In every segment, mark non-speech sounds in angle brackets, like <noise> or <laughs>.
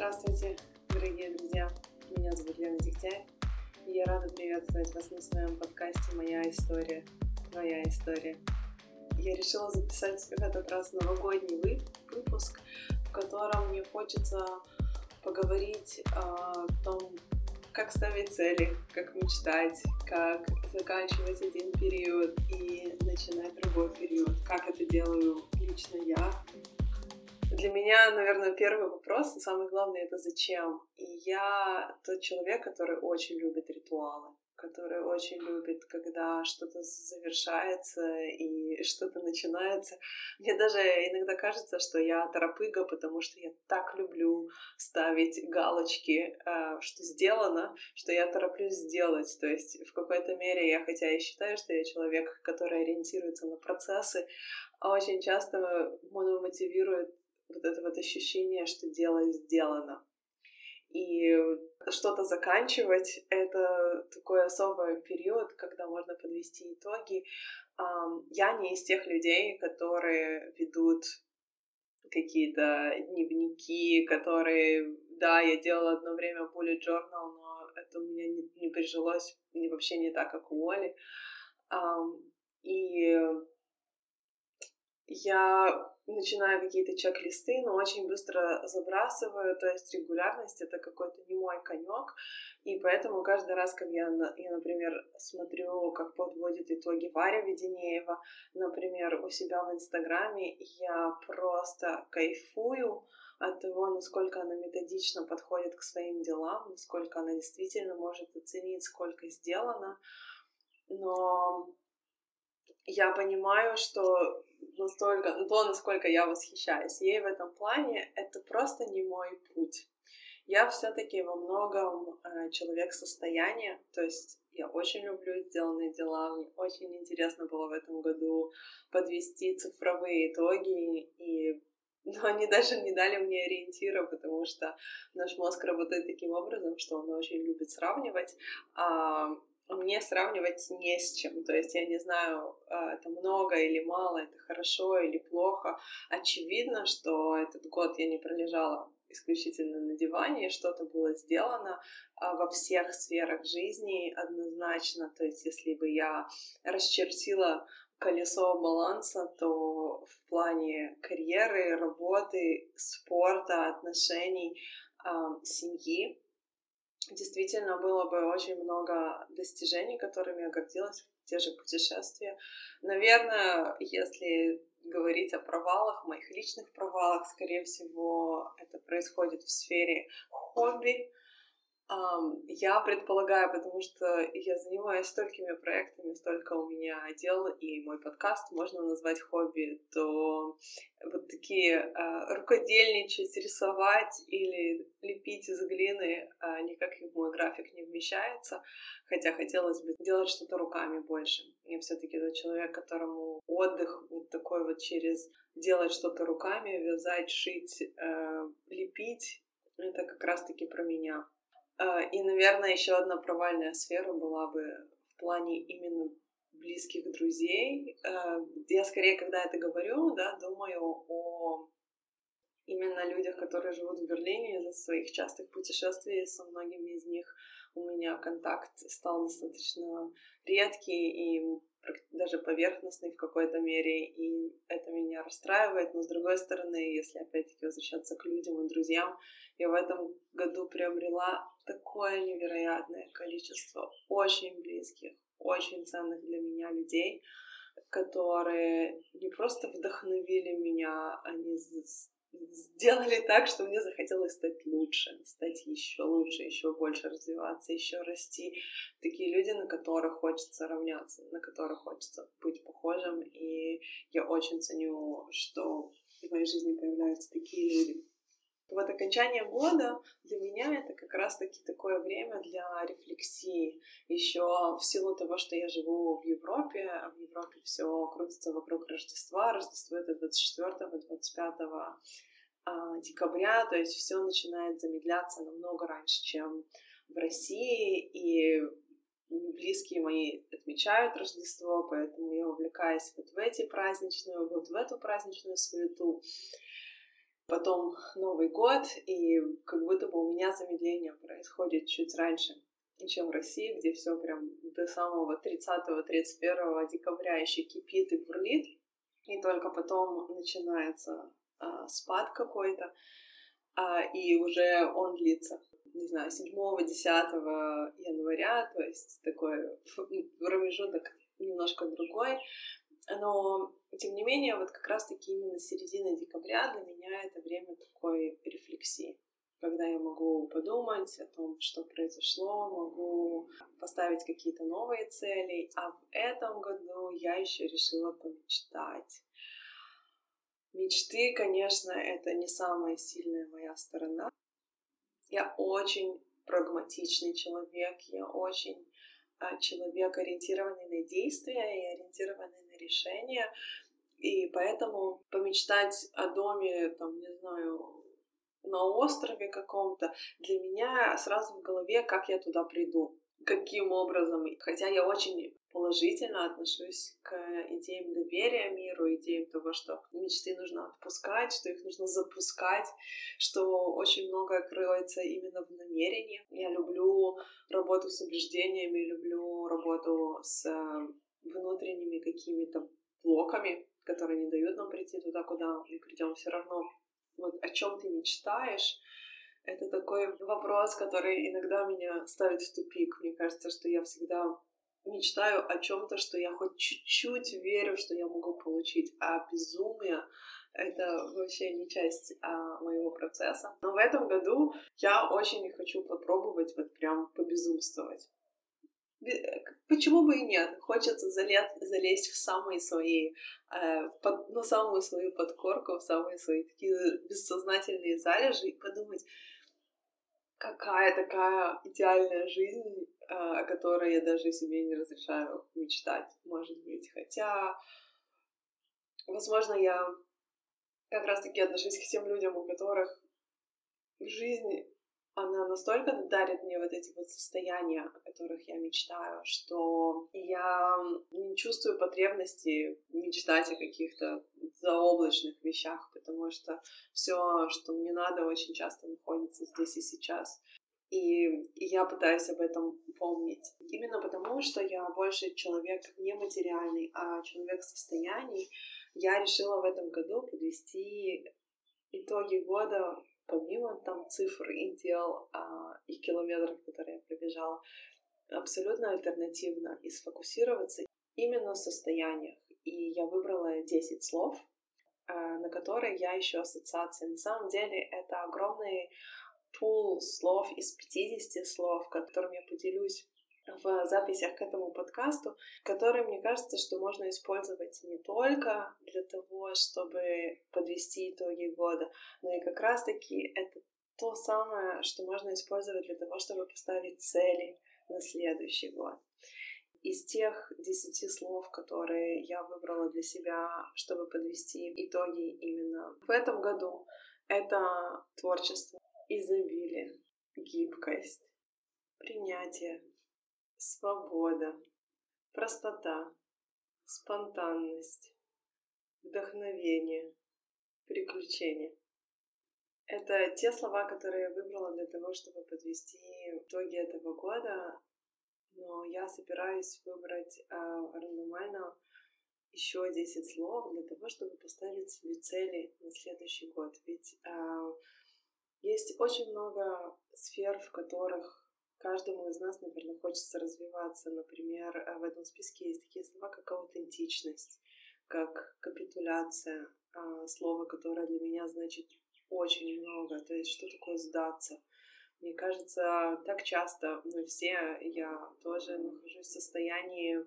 Здравствуйте, дорогие друзья! Меня зовут Лена Дегтярь, и я рада приветствовать вас на своем подкасте «Моя история, твоя история». Я решила записать в этот раз новогодний выпуск, в котором мне хочется поговорить о том, как ставить цели, как мечтать, как заканчивать один период и начинать другой период, как это делаю лично я, для меня, наверное, первый вопрос, и самый главный, это зачем? И я тот человек, который очень любит ритуалы, который очень любит, когда что-то завершается и <laughs> что-то начинается. Мне даже иногда кажется, что я торопыга, потому что я так люблю ставить галочки, э, что сделано, что я тороплюсь сделать. То есть в какой-то мере я, хотя и считаю, что я человек, который ориентируется на процессы, а очень часто мотивирует вот это вот ощущение, что дело сделано. И что-то заканчивать — это такой особый период, когда можно подвести итоги. Я не из тех людей, которые ведут какие-то дневники, которые, да, я делала одно время bullet journal, но это у меня не, не прижилось не, вообще не так, как у Оли. И я начинаю какие-то чек-листы, но очень быстро забрасываю, то есть регулярность — это какой-то не мой конек, и поэтому каждый раз, когда я, я, например, смотрю, как подводит итоги Варя Веденеева, например, у себя в Инстаграме, я просто кайфую от того, насколько она методично подходит к своим делам, насколько она действительно может оценить, сколько сделано, но я понимаю, что настолько, ну, то, насколько я восхищаюсь ей в этом плане, это просто не мой путь. Я все-таки во многом э, человек состояния, то есть я очень люблю сделанные дела, мне очень интересно было в этом году подвести цифровые итоги, и <laughs> но они даже не дали мне ориентира, потому что наш мозг работает таким образом, что он очень любит сравнивать. А мне сравнивать не с чем. То есть я не знаю, а, это много или мало, это хорошо или плохо. Очевидно, что этот год я не пролежала исключительно на диване, что-то было сделано а, во всех сферах жизни однозначно. То есть если бы я расчертила колесо баланса, то в плане карьеры, работы, спорта, отношений, а, семьи действительно было бы очень много достижений, которыми я гордилась, те же путешествия. Наверное, если говорить о провалах, моих личных провалах, скорее всего, это происходит в сфере хобби, я предполагаю, потому что я занимаюсь столькими проектами, столько у меня дел, и мой подкаст можно назвать хобби, то вот такие а, рукодельничать, рисовать или лепить из глины а, никак в мой график не вмещается, хотя хотелось бы делать что-то руками больше. Я все таки тот человек, которому отдых вот такой вот через делать что-то руками, вязать, шить, э, лепить, это как раз-таки про меня. А, и, наверное, еще одна провальная сфера была бы в плане именно близких друзей. А, я скорее, когда это говорю, да, думаю о именно людях, которые живут в Берлине из-за своих частых путешествий. Со многими из них у меня контакт стал достаточно редкий и даже поверхностный в какой-то мере, и это меня расстраивает, но с другой стороны, если опять-таки возвращаться к людям и друзьям, я в этом году приобрела такое невероятное количество очень близких, очень ценных для меня людей, которые не просто вдохновили меня, они сделали так, что мне захотелось стать лучше, стать еще лучше, еще больше развиваться, еще расти. Такие люди, на которых хочется равняться, на которых хочется быть похожим. И я очень ценю, что в моей жизни появляются такие люди. Вот окончание года для меня это как раз-таки такое время для рефлексии. Еще в силу того, что я живу в Европе, а в Европе все крутится вокруг Рождества. Рождество это 24-25 а, декабря, то есть все начинает замедляться намного раньше, чем в России, и близкие мои отмечают Рождество, поэтому я увлекаюсь вот в эти праздничную, вот в эту праздничную суету. Потом Новый год, и как будто бы у меня замедление происходит чуть раньше, чем в России, где все прям до самого 30-31 декабря еще кипит и бурлит, и только потом начинается а, спад какой-то, а, и уже он длится, не знаю, 7-10 января, то есть такой промежуток немножко другой, но тем не менее, вот как раз-таки именно середина декабря для меня это время такой рефлексии когда я могу подумать о том, что произошло, могу поставить какие-то новые цели. А в этом году я еще решила помечтать. Мечты, конечно, это не самая сильная моя сторона. Я очень прагматичный человек, я очень а, человек, ориентированный на действия и ориентированный решения. И поэтому помечтать о доме, там, не знаю, на острове каком-то, для меня сразу в голове, как я туда приду, каким образом. Хотя я очень положительно отношусь к идеям доверия миру, идеям того, что мечты нужно отпускать, что их нужно запускать, что очень многое кроется именно в намерении. Я люблю работу с убеждениями, люблю работу с внутренними какими-то блоками, которые не дают нам прийти туда, куда мы придем все равно вот о чем ты мечтаешь, это такой вопрос, который иногда меня ставит в тупик. Мне кажется, что я всегда мечтаю о чем-то, что я хоть чуть-чуть верю, что я могу получить, а безумие это вообще не часть а, моего процесса. Но в этом году я очень хочу попробовать вот прям побезумствовать. Почему бы и нет? Хочется залез, залезть в самые свои, э, под, ну, самую свою подкорку, в самые свои такие бессознательные залежи и подумать, какая такая идеальная жизнь, э, о которой я даже себе не разрешаю мечтать, может быть. Хотя, возможно, я как раз-таки отношусь к тем людям, у которых жизнь она настолько дарит мне вот эти вот состояния, о которых я мечтаю, что я не чувствую потребности мечтать о каких-то заоблачных вещах, потому что все, что мне надо, очень часто находится здесь и сейчас. И, я пытаюсь об этом помнить. Именно потому, что я больше человек не материальный, а человек состояний, я решила в этом году подвести итоги года помимо там цифр и дел а, и километров, которые я пробежала, абсолютно альтернативно и сфокусироваться именно в состояниях. И я выбрала 10 слов, а, на которые я ищу ассоциации. На самом деле это огромный пул слов из 50 слов, которым я поделюсь в записях к этому подкасту, которые, мне кажется, что можно использовать не только для того, чтобы подвести итоги года, но и как раз-таки это то самое, что можно использовать для того, чтобы поставить цели на следующий год. Из тех десяти слов, которые я выбрала для себя, чтобы подвести итоги именно в этом году, это творчество, изобилие, гибкость, принятие, свобода, простота, спонтанность, вдохновение, приключения. Это те слова, которые я выбрала для того, чтобы подвести итоги этого года, но я собираюсь выбрать э, рандомально еще 10 слов для того, чтобы поставить себе цели на следующий год. Ведь э, есть очень много сфер, в которых Каждому из нас, наверное, хочется развиваться. Например, э, в этом списке есть такие слова, как аутентичность, как капитуляция, а, слово, которое для меня значит очень много. То есть, что такое сдаться? Мне кажется, так часто мы все, я тоже нахожусь в состоянии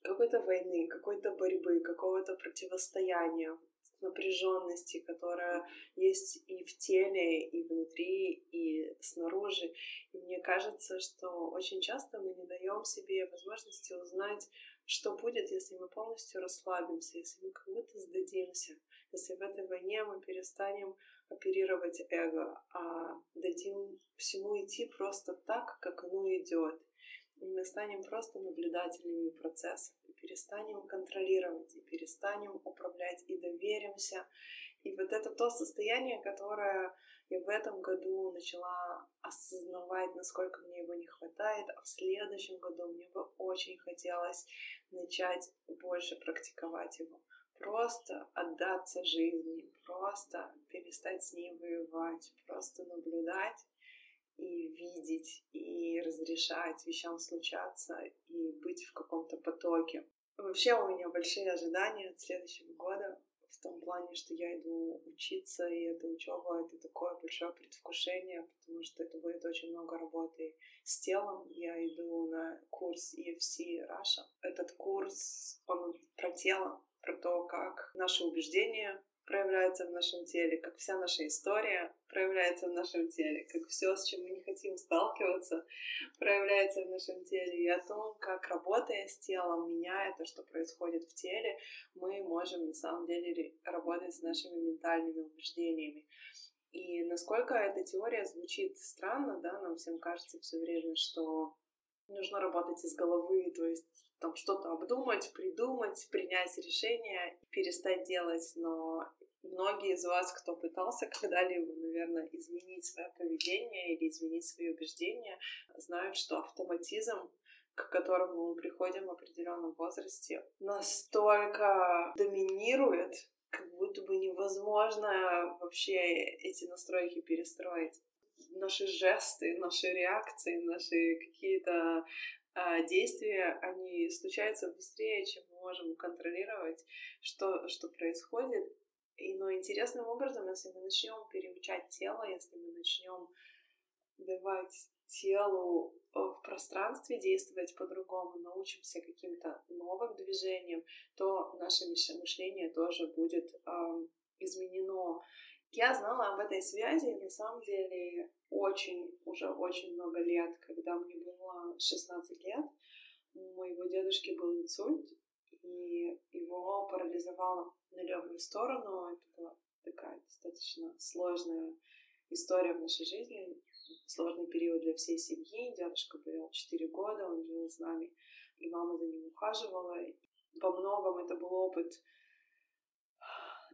какой-то войны, какой-то борьбы, какого-то противостояния, напряженности, которая есть и в теле, и внутри, и снаружи. И мне кажется, что очень часто мы не даем себе возможности узнать, что будет, если мы полностью расслабимся, если мы как будто сдадимся, если в этой войне мы перестанем оперировать эго, а дадим всему идти просто так, как оно идет. И мы станем просто наблюдателями процесса перестанем контролировать, и перестанем управлять, и доверимся, И вот это то состояние, которое я в этом году начала осознавать, насколько мне его не хватает, а в следующем году мне бы очень хотелось начать больше практиковать его. Просто отдаться жизни, просто перестать с ней воевать, просто наблюдать и видеть, и разрешать вещам случаться, и быть в каком-то потоке. Вообще у меня большие ожидания от следующего года в том плане, что я иду учиться, и эта учеба это такое большое предвкушение, потому что это будет очень много работы с телом. Я иду на курс EFC Russia. Этот курс, он про тело, про то, как наши убеждения проявляется в нашем теле, как вся наша история проявляется в нашем теле, как все, с чем мы не хотим сталкиваться, проявляется в нашем теле, и о том, как работая с телом, меняя то, что происходит в теле, мы можем на самом деле работать с нашими ментальными убеждениями. И насколько эта теория звучит странно, да, нам всем кажется все время, что нужно работать из головы, то есть там что-то обдумать, придумать, принять решение, перестать делать, но многие из вас, кто пытался <laughs> когда-либо, наверное, изменить свое поведение или изменить свои убеждения, знают, что автоматизм к которому мы приходим в определенном возрасте, настолько доминирует, как будто бы невозможно вообще эти настройки перестроить. Наши жесты, наши реакции, наши какие-то действия, они случаются быстрее, чем мы можем контролировать, что, что происходит. И, но интересным образом, если мы начнем переучать тело, если мы начнем давать телу э, в пространстве действовать по-другому, научимся каким-то новым движениям, то наше мышление тоже будет э, изменено. Я знала об этой связи на самом деле очень, уже очень много лет, когда мне было 16 лет. У моего дедушки был инсульт, и его парализовало на левую сторону. Это была такая достаточно сложная история в нашей жизни, сложный период для всей семьи. Дедушка болел 4 года, он жил с нами, и мама за ним ухаживала. Во многом это был опыт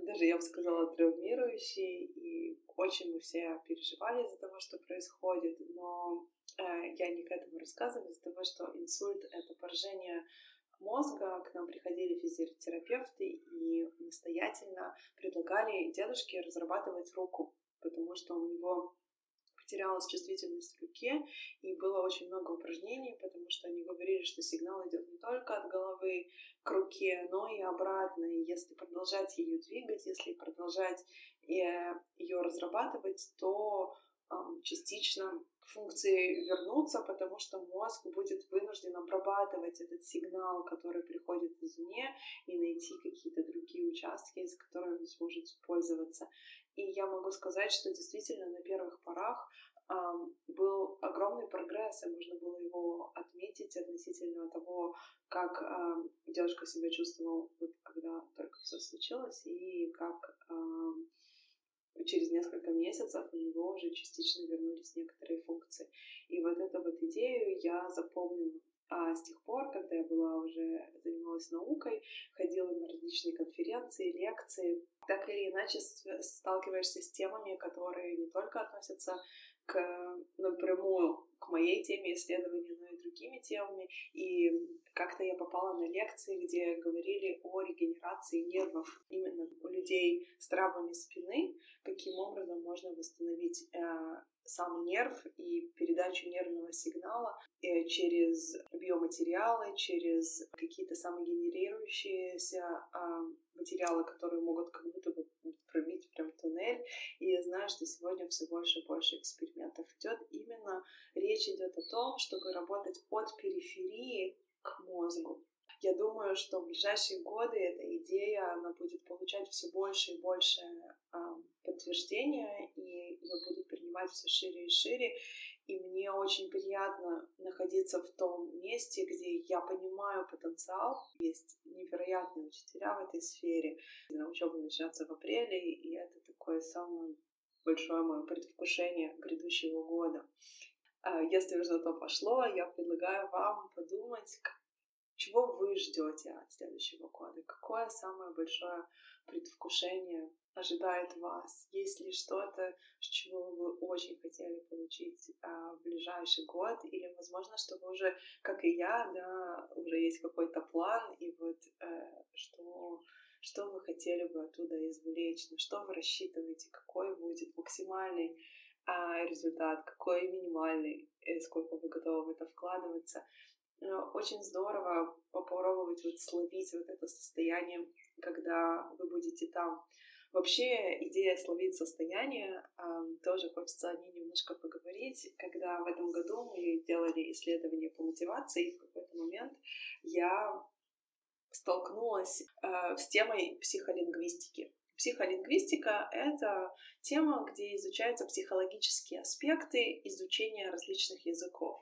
даже, я бы сказала, травмирующий, и очень мы все переживали из-за того, что происходит, но э, я не к этому рассказываю, из-за того, что инсульт — это поражение мозга, к нам приходили физиотерапевты и настоятельно предлагали дедушке разрабатывать руку, потому что у него потерялась чувствительность в руке, и было очень много упражнений, потому что они говорили, что сигнал идет только от головы к руке, но и обратно. И если продолжать ее двигать, если продолжать э, ее разрабатывать, то частично функции вернутся, потому что мозг будет вынужден обрабатывать этот сигнал, который приходит извне, и найти какие-то другие участки, с которыми он сможет пользоваться. И я могу сказать, что действительно на первых порах был огромный прогресс, и можно было его отметить относительно того, как девушка себя чувствовала, вот, когда только все случилось, и как через несколько месяцев у него уже частично вернулись некоторые функции. И вот эту вот идею я запомнила а с тех пор, когда я была уже занималась наукой, ходила на различные конференции, лекции, так или иначе сталкиваешься с темами, которые не только относятся к напрямую к моей теме исследования, но и другими темами. И как-то я попала на лекции, где говорили о регенерации нервов именно у людей с травмами спины, каким образом можно восстановить э, сам нерв и передачу нервного сигнала э, через биоматериалы, через какие-то самогенерирующиеся а, материалы, которые могут как будто бы пробить прям туннель. И я знаю, что сегодня все больше и больше экспериментов идет. Именно речь идет о том, чтобы работать от периферии к мозгу. Я думаю, что в ближайшие годы эта идея, она будет получать все больше и больше э, подтверждения, и ее будут принимать все шире и шире. И мне очень приятно находиться в том месте, где я понимаю потенциал. Есть невероятные учителя в этой сфере. Учеба начнется в апреле, и это такое самое большое мое предвкушение грядущего года. А если уже то пошло, я предлагаю вам подумать, чего вы ждете от следующего года? Какое самое большое предвкушение ожидает вас? Есть ли что-то, чего вы очень хотели получить а, в ближайший год? Или, возможно, что вы уже, как и я, да, уже есть какой-то план, и вот э, что, что вы хотели бы оттуда извлечь, на что вы рассчитываете, какой будет максимальный а, результат, какой минимальный, и сколько вы готовы в это вкладываться. Но очень здорово попробовать вот словить вот это состояние, когда вы будете там. Вообще идея словить состояние, тоже хочется о ней немножко поговорить. Когда в этом году мы делали исследование по мотивации, в какой-то момент я столкнулась э, с темой психолингвистики. Психолингвистика — это тема, где изучаются психологические аспекты изучения различных языков.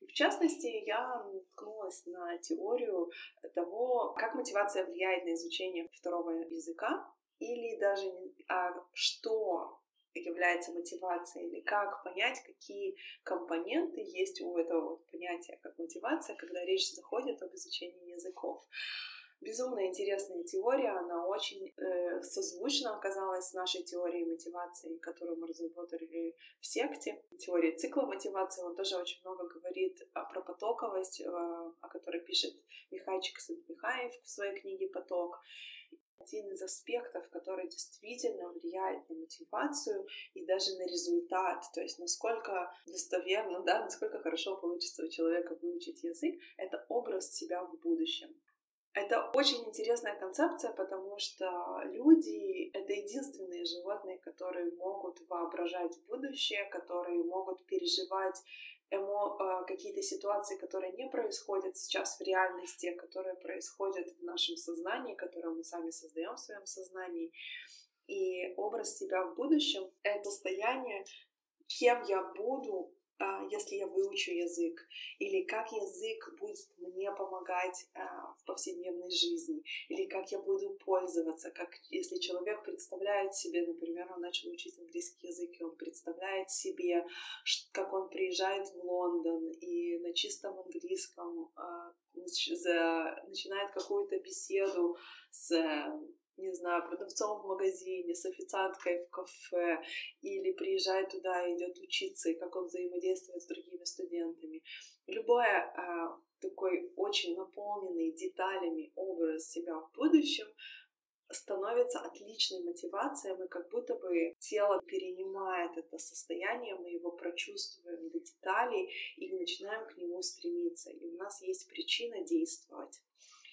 И в частности, я наткнулась на теорию того, как мотивация влияет на изучение второго языка, или даже а что является мотивацией, или как понять, какие компоненты есть у этого вот понятия как мотивация, когда речь заходит об изучении языков. Безумно интересная теория, она очень э, созвучна оказалась с нашей теорией мотивации, которую мы разработали в секте. Теория цикла мотивации, он тоже очень много говорит а, про потоковость, э, о которой пишет Михайчик Садмихаев в своей книге «Поток» один из аспектов, который действительно влияет на мотивацию и даже на результат, то есть насколько достоверно, да, насколько хорошо получится у человека выучить язык, это образ себя в будущем. Это очень интересная концепция, потому что люди — это единственные животные, которые могут воображать будущее, которые могут переживать эмо, э, какие-то ситуации, которые не происходят сейчас в реальности, которые происходят в нашем сознании, которые мы сами создаем в своем сознании. И образ себя в будущем — это состояние, кем я буду если я выучу язык, или как язык будет мне помогать а, в повседневной жизни, или как я буду пользоваться, как если человек представляет себе, например, он начал учить английский язык, и он представляет себе, как он приезжает в Лондон и на чистом английском а, начинает какую-то беседу с не знаю, продавцом в магазине, с официанткой в кафе, или приезжает туда и идет учиться, и как он взаимодействует с другими студентами. Любой а, такой очень наполненный деталями образ себя в будущем становится отличной мотивацией, мы как будто бы тело перенимает это состояние, мы его прочувствуем до деталей и начинаем к нему стремиться. И у нас есть причина действовать.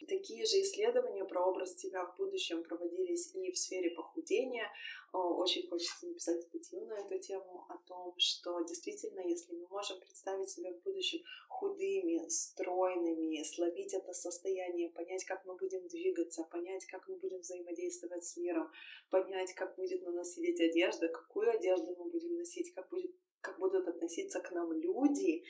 Такие же исследования про образ себя в будущем проводились и в сфере похудения. Очень хочется написать статью на эту тему о том, что действительно, если мы можем представить себя в будущем худыми, стройными, словить это состояние, понять, как мы будем двигаться, понять, как мы будем взаимодействовать с миром, понять, как будет на нас сидеть одежда, какую одежду мы будем носить, как будет как будут относиться к нам люди,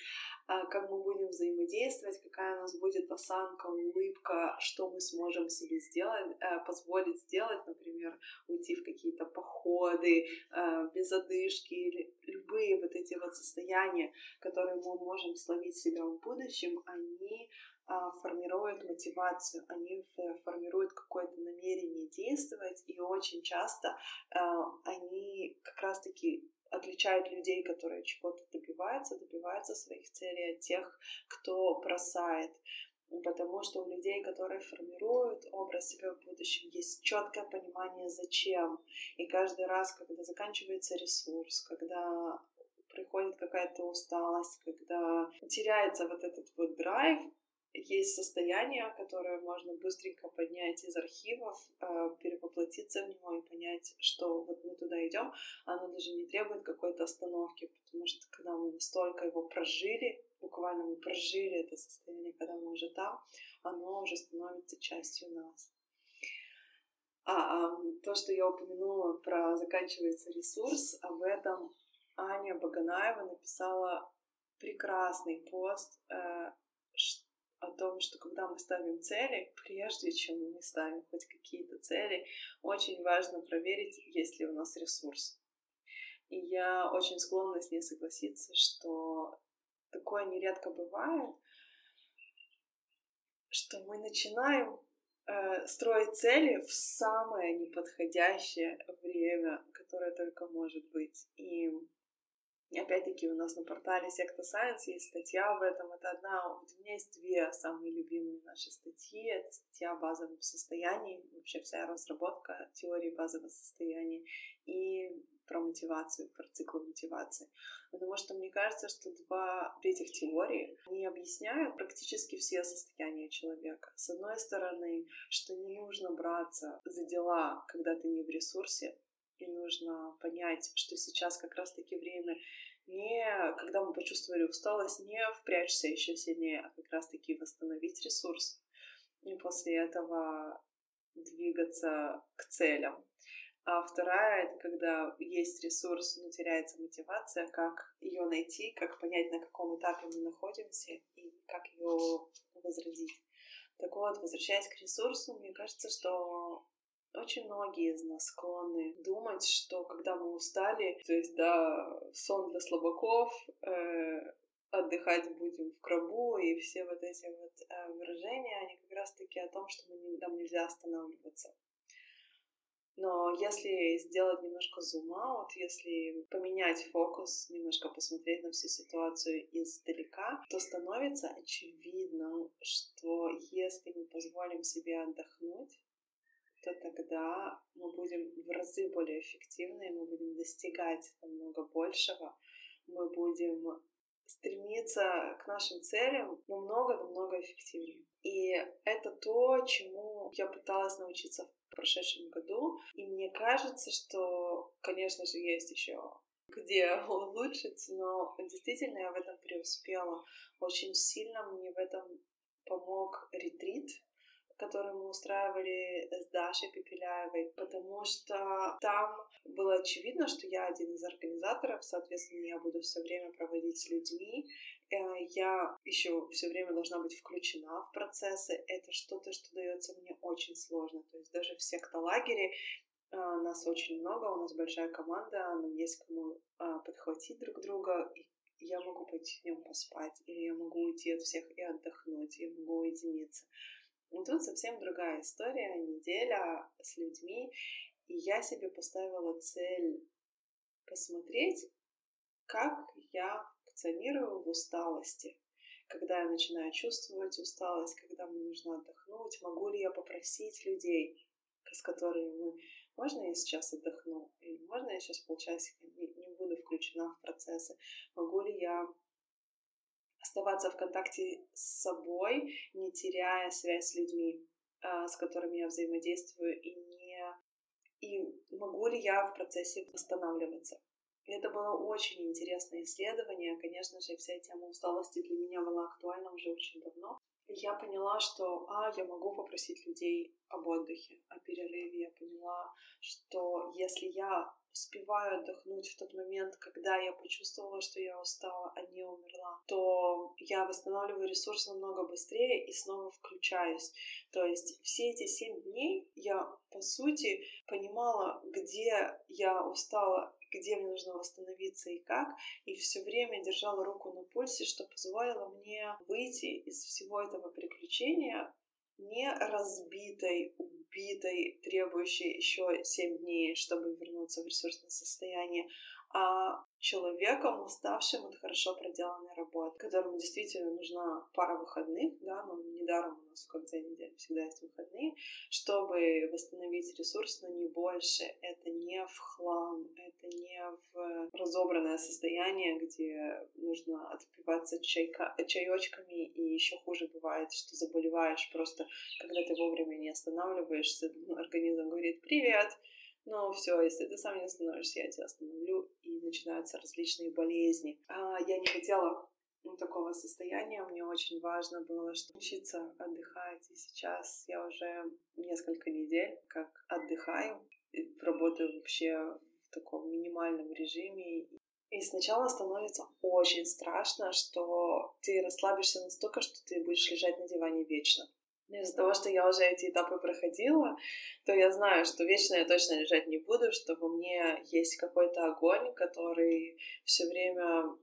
а, как мы будем взаимодействовать, какая у нас будет осанка, улыбка, что мы сможем себе сделать, э, позволить сделать, например, уйти в какие-то походы э, без одышки любые вот эти вот состояния, которые мы можем словить себя в будущем, они а, формируют мотивацию, они формируют какое-то намерение действовать, и очень часто а, они как раз-таки отличают людей, которые чего-то добиваются, добиваются своих целей от тех, кто бросает. Потому что у людей, которые формируют образ себя в будущем, есть четкое понимание, зачем. И каждый раз, когда заканчивается ресурс, когда приходит какая-то усталость, когда теряется вот этот вот драйв, есть состояние, которое можно быстренько поднять из архивов, э, перевоплотиться в него и понять, что вот мы туда идем, оно даже не требует какой-то остановки, потому что когда мы настолько его прожили, буквально мы прожили это состояние, когда мы уже там, оно уже становится частью нас. А, а то, что я упомянула про заканчивается ресурс, об этом Аня Баганаева написала прекрасный пост, э, о том, что когда мы ставим цели, прежде чем мы ставим хоть какие-то цели, очень важно проверить, есть ли у нас ресурс. И я очень склонна с ней согласиться, что такое нередко бывает, что мы начинаем э, строить цели в самое неподходящее время, которое только может быть. И опять-таки у нас на портале Секта Science есть статья об этом. Это одна, у меня есть две самые любимые наши статьи. Это статья о базовом состоянии, вообще вся разработка теории базового состояния и про мотивацию, про цикл мотивации. Потому что мне кажется, что два этих теории, они объясняют практически все состояния человека. С одной стороны, что не нужно браться за дела, когда ты не в ресурсе, и нужно понять, что сейчас как раз-таки время не, когда мы почувствовали усталость, не впрячься еще сильнее, а как раз-таки восстановить ресурс. И после этого двигаться к целям. А вторая — это когда есть ресурс, но теряется мотивация, как ее найти, как понять, на каком этапе мы находимся и как ее возродить. Так вот, возвращаясь к ресурсу, мне кажется, что очень многие из нас склонны думать, что когда мы устали, то есть, да, сон для слабаков, э, отдыхать будем в гробу, и все вот эти вот э, выражения, они как раз-таки о том, что мы, нам нельзя останавливаться. Но если сделать немножко зум-аут, если поменять фокус, немножко посмотреть на всю ситуацию издалека, то становится очевидно, что если мы позволим себе отдохнуть, то тогда мы будем в разы более эффективны, мы будем достигать намного большего, мы будем стремиться к нашим целям намного-намного эффективнее. И это то, чему я пыталась научиться в прошедшем году. И мне кажется, что, конечно же, есть еще где <laughs> улучшить, но действительно я в этом преуспела. Очень сильно мне в этом помог ретрит, который мы устраивали с Дашей Пепеляевой, потому что там было очевидно, что я один из организаторов, соответственно, я буду все время проводить с людьми, э, я еще все время должна быть включена в процессы. Это что-то, что дается мне очень сложно. То есть даже в секта-лагере э, нас очень много, у нас большая команда, нам есть кому э, подхватить друг друга, и я могу пойти днем поспать, или я могу уйти от всех и отдохнуть, я могу уединиться. Но тут совсем другая история, неделя с людьми, и я себе поставила цель посмотреть, как я функционирую в усталости. Когда я начинаю чувствовать усталость, когда мне нужно отдохнуть, могу ли я попросить людей, с которыми мы... Можно я сейчас отдохну? Или можно я сейчас полчасика не, не буду включена в процессы? Могу ли я оставаться в контакте с собой, не теряя связь с людьми, а, с которыми я взаимодействую, и не и могу ли я в процессе восстанавливаться. И это было очень интересное исследование. Конечно же, вся тема усталости для меня была актуальна уже очень давно. И я поняла, что, а, я могу попросить людей об отдыхе, о перерыве. Я поняла, что если я успеваю отдохнуть в тот момент, когда я почувствовала, что я устала, а не умерла, то я восстанавливаю ресурс намного быстрее и снова включаюсь. То есть все эти семь дней я, по сути, понимала, где я устала, где мне нужно восстановиться и как, и все время держала руку на пульсе, что позволило мне выйти из всего этого приключения не разбитой, требующей еще 7 дней, чтобы вернуться в ресурсное состояние, а человеком, уставшим от хорошо проделанной работы, которому действительно нужна пара выходных, да, но недаром у нас в конце недели всегда есть выходные, чтобы восстановить ресурс, но не больше. Это не в хлам, это не в разобранное состояние, где нужно отпиваться чайка, чаечками, и еще хуже бывает, что заболеваешь просто, когда ты вовремя не останавливаешься, организм говорит «Привет!» Но все, если ты сам не остановишься, я тебя остановлю, и начинаются различные болезни. А я не хотела ну, такого состояния. Мне очень важно было что учиться отдыхать. И сейчас я уже несколько недель как отдыхаю, работаю вообще в таком минимальном режиме. И сначала становится очень страшно, что ты расслабишься настолько, что ты будешь лежать на диване вечно. Из-за того, что я уже эти этапы проходила, то я знаю, что вечно я точно лежать не буду, что во мне есть какой-то огонь, который все время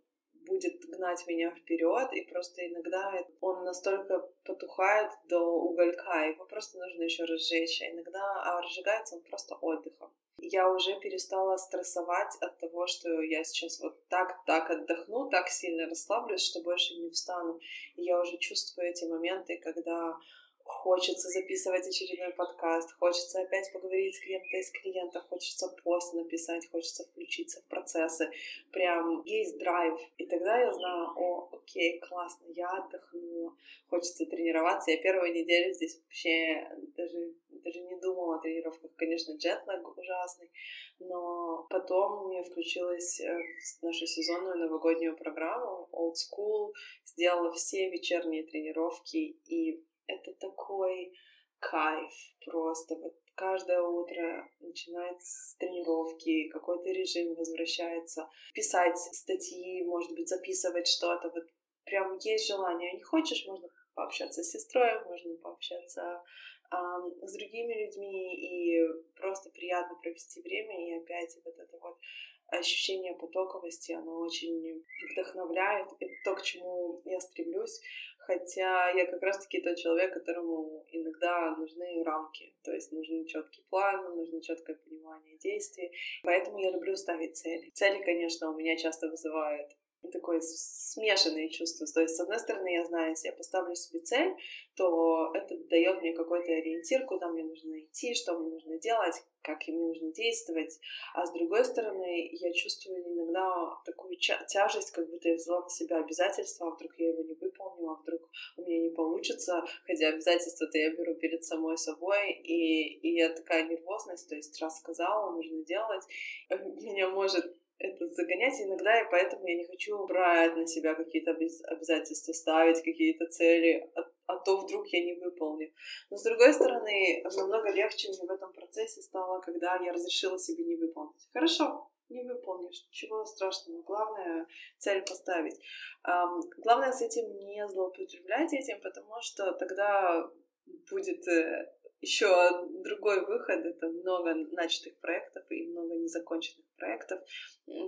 будет гнать меня вперед, и просто иногда он настолько потухает до уголька, его просто нужно еще разжечь, а иногда а разжигается он просто отдыхом. Я уже перестала стрессовать от того, что я сейчас вот так, так отдохну, так сильно расслаблюсь, что больше не встану. И я уже чувствую эти моменты, когда хочется записывать очередной подкаст, хочется опять поговорить с кем-то из клиентов, хочется пост написать, хочется включиться в процессы. Прям есть драйв. И тогда я знаю, о, окей, классно, я отдохнула, хочется тренироваться. Я первую неделю здесь вообще даже, даже не думала о тренировках. Конечно, джетлаг ужасный, но потом мне включилась э, нашу сезонную новогоднюю программу Old School, сделала все вечерние тренировки и это такой кайф просто. Вот каждое утро начинается с тренировки, какой-то режим возвращается, писать статьи, может быть, записывать что-то. Вот прям есть желание. Не хочешь, можно пообщаться с сестрой, можно пообщаться э, с другими людьми и просто приятно провести время и опять вот это вот ощущение потоковости, оно очень вдохновляет. Это то, к чему я стремлюсь. Хотя я как раз-таки тот человек, которому иногда нужны рамки. То есть нужен четкий план, нужно четкое понимание действий. Поэтому я люблю ставить цели. Цели, конечно, у меня часто вызывают такое смешанные чувства. То есть, с одной стороны, я знаю, если я поставлю себе цель, то это дает мне какой-то ориентир, куда мне нужно идти, что мне нужно делать, как мне нужно действовать. А с другой стороны, я чувствую иногда такую тяжесть, как будто я взяла на себя обязательства, а вдруг я его не выполню, а вдруг у меня не получится. Хотя обязательства-то я беру перед самой собой, и, и я такая нервозность, то есть раз сказала, нужно делать, <laughs> меня может это загонять иногда, и поэтому я не хочу брать на себя какие-то обязательства, ставить какие-то цели, а, а то вдруг я не выполню. Но с другой стороны, намного легче мне в этом процессе стало, когда я разрешила себе не выполнить. Хорошо, не выполнишь, ничего страшного. Главное цель поставить. Um, главное с этим не злоупотреблять этим, потому что тогда будет э, еще другой выход — это много начатых проектов и много незаконченных проектов.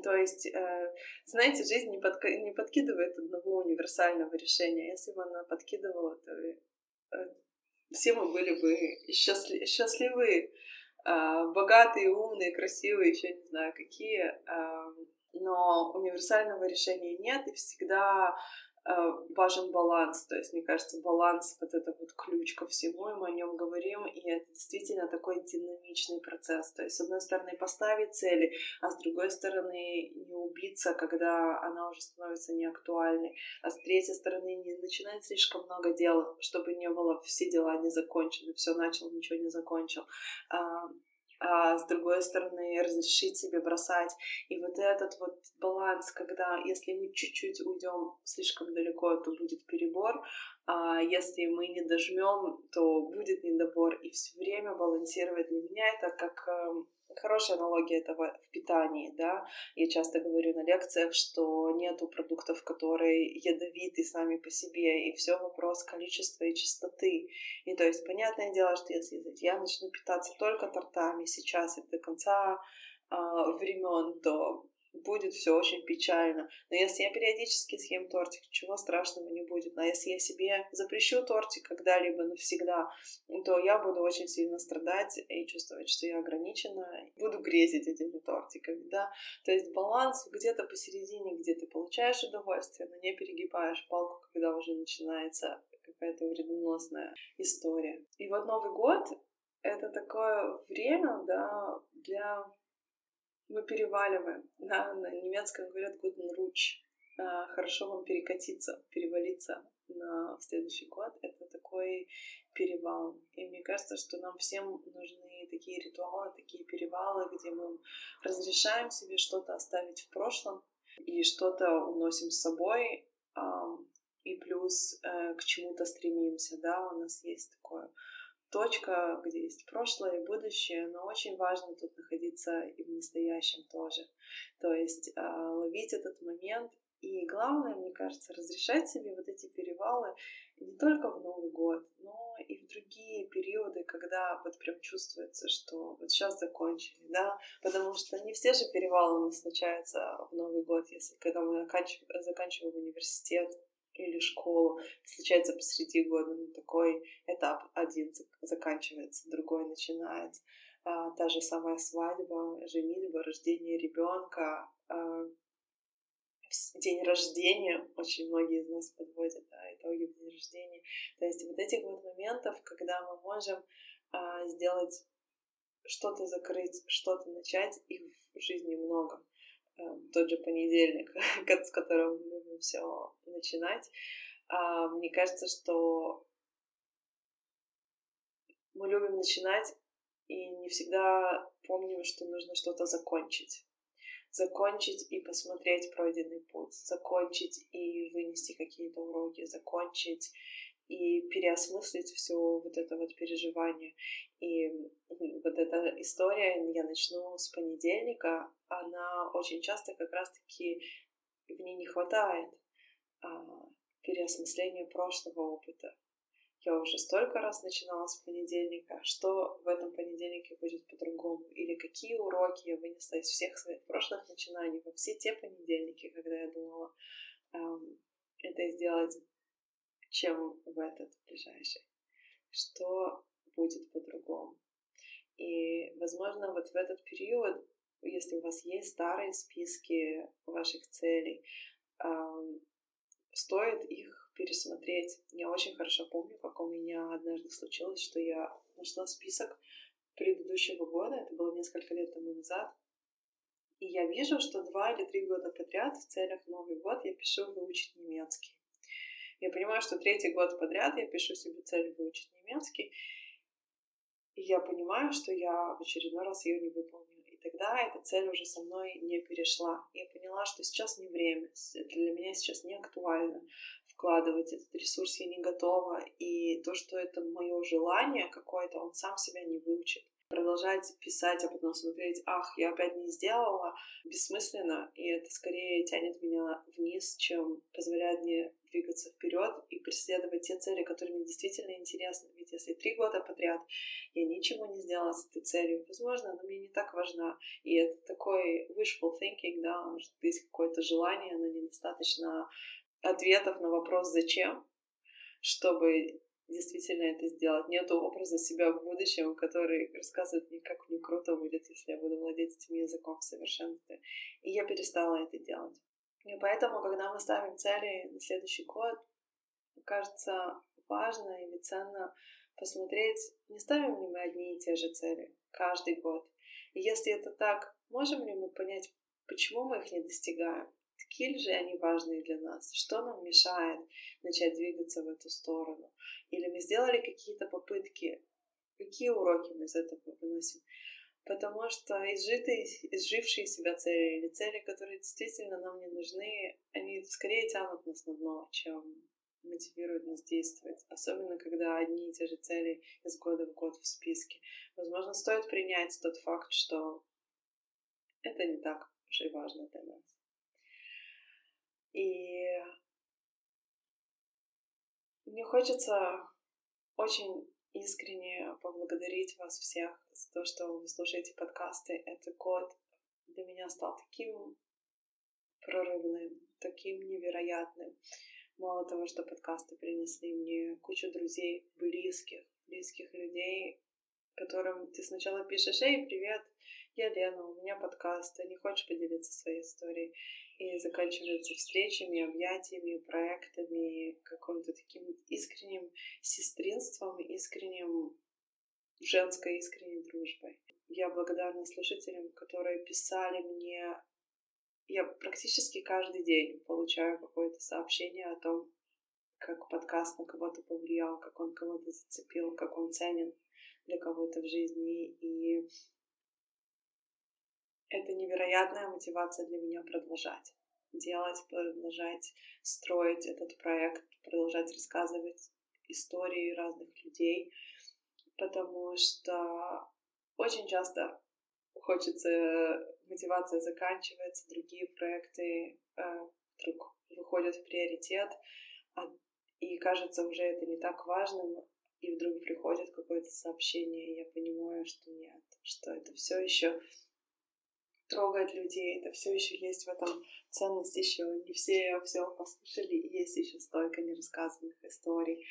То есть, э, знаете, жизнь не, подка... не подкидывает одного универсального решения. Если бы она подкидывала, то э, все мы были бы счастли... счастливы, а, богатые, умные, красивые, еще не знаю какие. Но универсального решения нет, и всегда важен баланс. То есть, мне кажется, баланс вот это вот ключ ко всему, и мы о нем говорим, и это действительно такой динамичный процесс. То есть, с одной стороны, поставить цели, а с другой стороны, не убиться, когда она уже становится неактуальной, а с третьей стороны, не начинать слишком много дел, чтобы не было все дела не закончены, все начал, ничего не закончил а с другой стороны разрешить себе бросать. И вот этот вот баланс, когда если мы чуть-чуть уйдем слишком далеко, то будет перебор, а если мы не дожмем, то будет недобор. И все время балансировать для меня это как эм, Хорошая аналогия этого в питании, да. Я часто говорю на лекциях, что нету продуктов, которые ядовиты сами по себе, и все вопрос количества и частоты. И то есть, понятное дело, что если я начну питаться только тортами сейчас и до конца э, времен, то будет все очень печально. Но если я периодически съем тортик, ничего страшного не будет. Но если я себе запрещу тортик когда-либо навсегда, то я буду очень сильно страдать и чувствовать, что я ограничена. Буду грезить этими тортиками, да. То есть баланс где-то посередине, где ты получаешь удовольствие, но не перегибаешь палку, когда уже начинается какая-то вредоносная история. И вот Новый год — это такое время, да, для мы переваливаем. Да, на немецком говорят guten Rutsch. А, хорошо вам перекатиться, перевалиться на следующий год. Это такой перевал. И мне кажется, что нам всем нужны такие ритуалы, такие перевалы, где мы разрешаем себе что-то оставить в прошлом и что-то уносим с собой, и плюс э, к чему-то стремимся, да, у нас есть такое точка, где есть прошлое и будущее, но очень важно тут находиться и в настоящем тоже. То есть э, ловить этот момент. И главное, мне кажется, разрешать себе вот эти перевалы не только в Новый год, но и в другие периоды, когда вот прям чувствуется, что вот сейчас закончили, да, потому что не все же перевалы у нас случаются в Новый год, если когда мы заканчиваем университет, или школу, случается посреди года, ну, такой этап один заканчивается, другой начинается. А, та же самая свадьба, женитьба, рождение ребенка, а, день рождения, очень многие из нас подводят да, итоги день рождения. То есть вот этих вот моментов, когда мы можем а, сделать что-то закрыть, что-то начать, их в жизни много. Тот же понедельник, <laughs> с которого мы любим все начинать. А, мне кажется, что мы любим начинать и не всегда помним, что нужно что-то закончить закончить и посмотреть пройденный путь, закончить и вынести какие-то уроки, закончить и переосмыслить все вот это вот переживание. И вот эта история, я начну с понедельника, она очень часто как раз-таки в ней не хватает а, переосмысления прошлого опыта. Я уже столько раз начинала с понедельника, что в этом понедельнике будет по-другому, или какие уроки я вынесла из всех своих прошлых начинаний во все те понедельники, когда я думала эм, это сделать, чем в этот ближайший. Что будет по-другому. И, возможно, вот в этот период, если у вас есть старые списки ваших целей, стоит их пересмотреть. Я очень хорошо помню, как у меня однажды случилось, что я нашла список предыдущего года, это было несколько лет тому назад, и я вижу, что два или три года подряд в целях Новый год я пишу выучить немецкий. Я понимаю, что третий год подряд я пишу себе цель выучить немецкий, и я понимаю, что я в очередной раз ее не выполню. И тогда эта цель уже со мной не перешла. Я поняла, что сейчас не время, для меня сейчас не актуально вкладывать этот ресурс я не готова, и то, что это мое желание какое-то, он сам себя не выучит. Продолжать писать, а потом смотреть, ах, я опять не сделала, бессмысленно, и это скорее тянет меня вниз, чем позволяет мне двигаться вперед и преследовать те цели, которые мне действительно интересны. Ведь если три года подряд я ничего не сделала с этой целью, возможно, она мне не так важна. И это такой wishful thinking, да, может, есть какое-то желание, но недостаточно ответов на вопрос «зачем?», чтобы действительно это сделать. Нету образа себя в будущем, который рассказывает мне, как мне круто будет, если я буду владеть этим языком в совершенстве. И я перестала это делать. И поэтому, когда мы ставим цели на следующий год, кажется важно или ценно посмотреть, не ставим ли мы одни и те же цели каждый год. И если это так, можем ли мы понять, почему мы их не достигаем? Такие же они важные для нас? Что нам мешает начать двигаться в эту сторону? Или мы сделали какие-то попытки? Какие уроки мы из этого выносим? Потому что изжитые, изжившие себя цели или цели, которые действительно нам не нужны, они скорее тянут нас на дно, чем мотивируют нас действовать. Особенно, когда одни и те же цели из года в год в списке. Возможно, стоит принять тот факт, что это не так уж и важно для нас. И мне хочется очень искренне поблагодарить вас всех за то, что вы слушаете подкасты. Этот год для меня стал таким прорывным, таким невероятным. Мало того, что подкасты принесли мне кучу друзей, близких, близких людей, которым ты сначала пишешь, «Эй, привет, я Лена, у меня подкаст, ты не хочешь поделиться своей историей?» И заканчивается встречами, объятиями, проектами, каким-то таким искренним сестринством, искренним женской искренней дружбой. Я благодарна слушателям, которые писали мне. Я практически каждый день получаю какое-то сообщение о том, как подкаст на кого-то повлиял, как он кого-то зацепил, как он ценен для кого-то в жизни. И это невероятная мотивация для меня продолжать делать, продолжать строить этот проект, продолжать рассказывать истории разных людей, потому что очень часто хочется, мотивация заканчивается, другие проекты э, вдруг выходят в приоритет, а, и кажется уже это не так важным, и вдруг приходит какое-то сообщение, и я понимаю, что нет, что это все еще трогает людей, это все еще есть в этом ценность еще. Не все все послушали, и есть еще столько нерассказанных историй.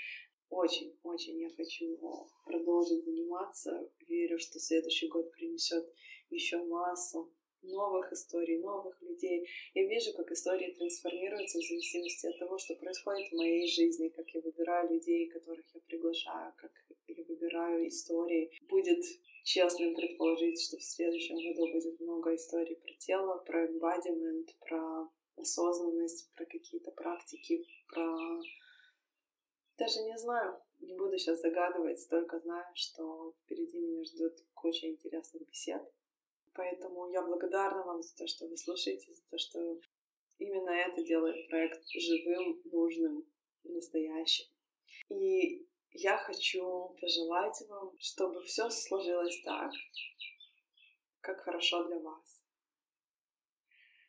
Очень, очень я хочу продолжить заниматься. Верю, что следующий год принесет еще массу новых историй, новых людей. Я вижу, как истории трансформируются в зависимости от того, что происходит в моей жизни, как я выбираю людей, которых я приглашаю, как я выбираю истории. Будет честным предположить, что в следующем году будет много историй про тело, про embodiment, про осознанность, про какие-то практики, про... Даже не знаю, не буду сейчас загадывать, только знаю, что впереди меня ждет куча интересных бесед. Поэтому я благодарна вам за то, что вы слушаете, за то, что именно это делает проект живым, нужным, настоящим. И я хочу пожелать вам, чтобы все сложилось так, как хорошо для вас.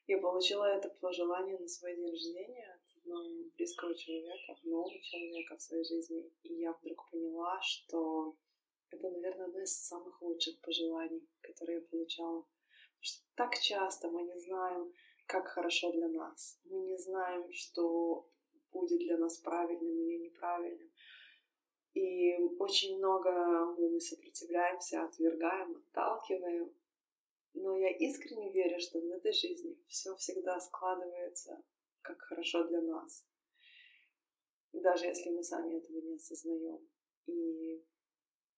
Я получила это пожелание на свой день рождения от одного близкого человека, нового человека в своей жизни. И я вдруг поняла, что это, наверное, одно из самых лучших пожеланий, которые я получала. Потому что так часто мы не знаем, как хорошо для нас. Мы не знаем, что будет для нас правильным или неправильным. И очень много мы сопротивляемся, отвергаем, отталкиваем. Но я искренне верю, что в этой жизни все всегда складывается как хорошо для нас. Даже если мы сами этого не осознаем. И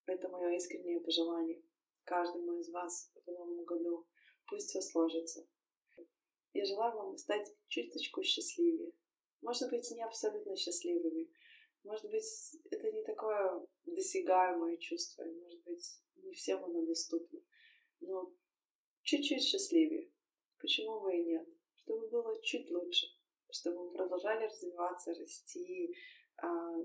это мое искреннее пожелание каждому из вас в новом году. Пусть все сложится. Я желаю вам стать чуточку счастливее. Может быть, не абсолютно счастливыми. Может быть, это не такое досягаемое чувство. Может быть, не всем оно доступно. Но чуть-чуть счастливее. Почему бы и нет? Чтобы было чуть лучше. Чтобы мы продолжали развиваться, расти, а,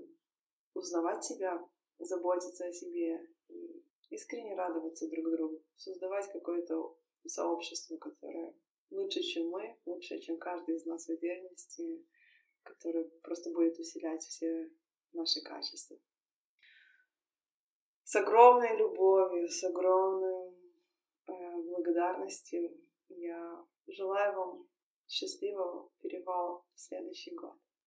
узнавать себя, заботиться о себе и искренне радоваться друг другу, создавать какое-то сообщество, которое лучше, чем мы, лучше, чем каждый из нас в отдельности, которое просто будет усилять все наши качества. С огромной любовью, с огромной э, благодарностью я желаю вам счастливого перевала в следующий год.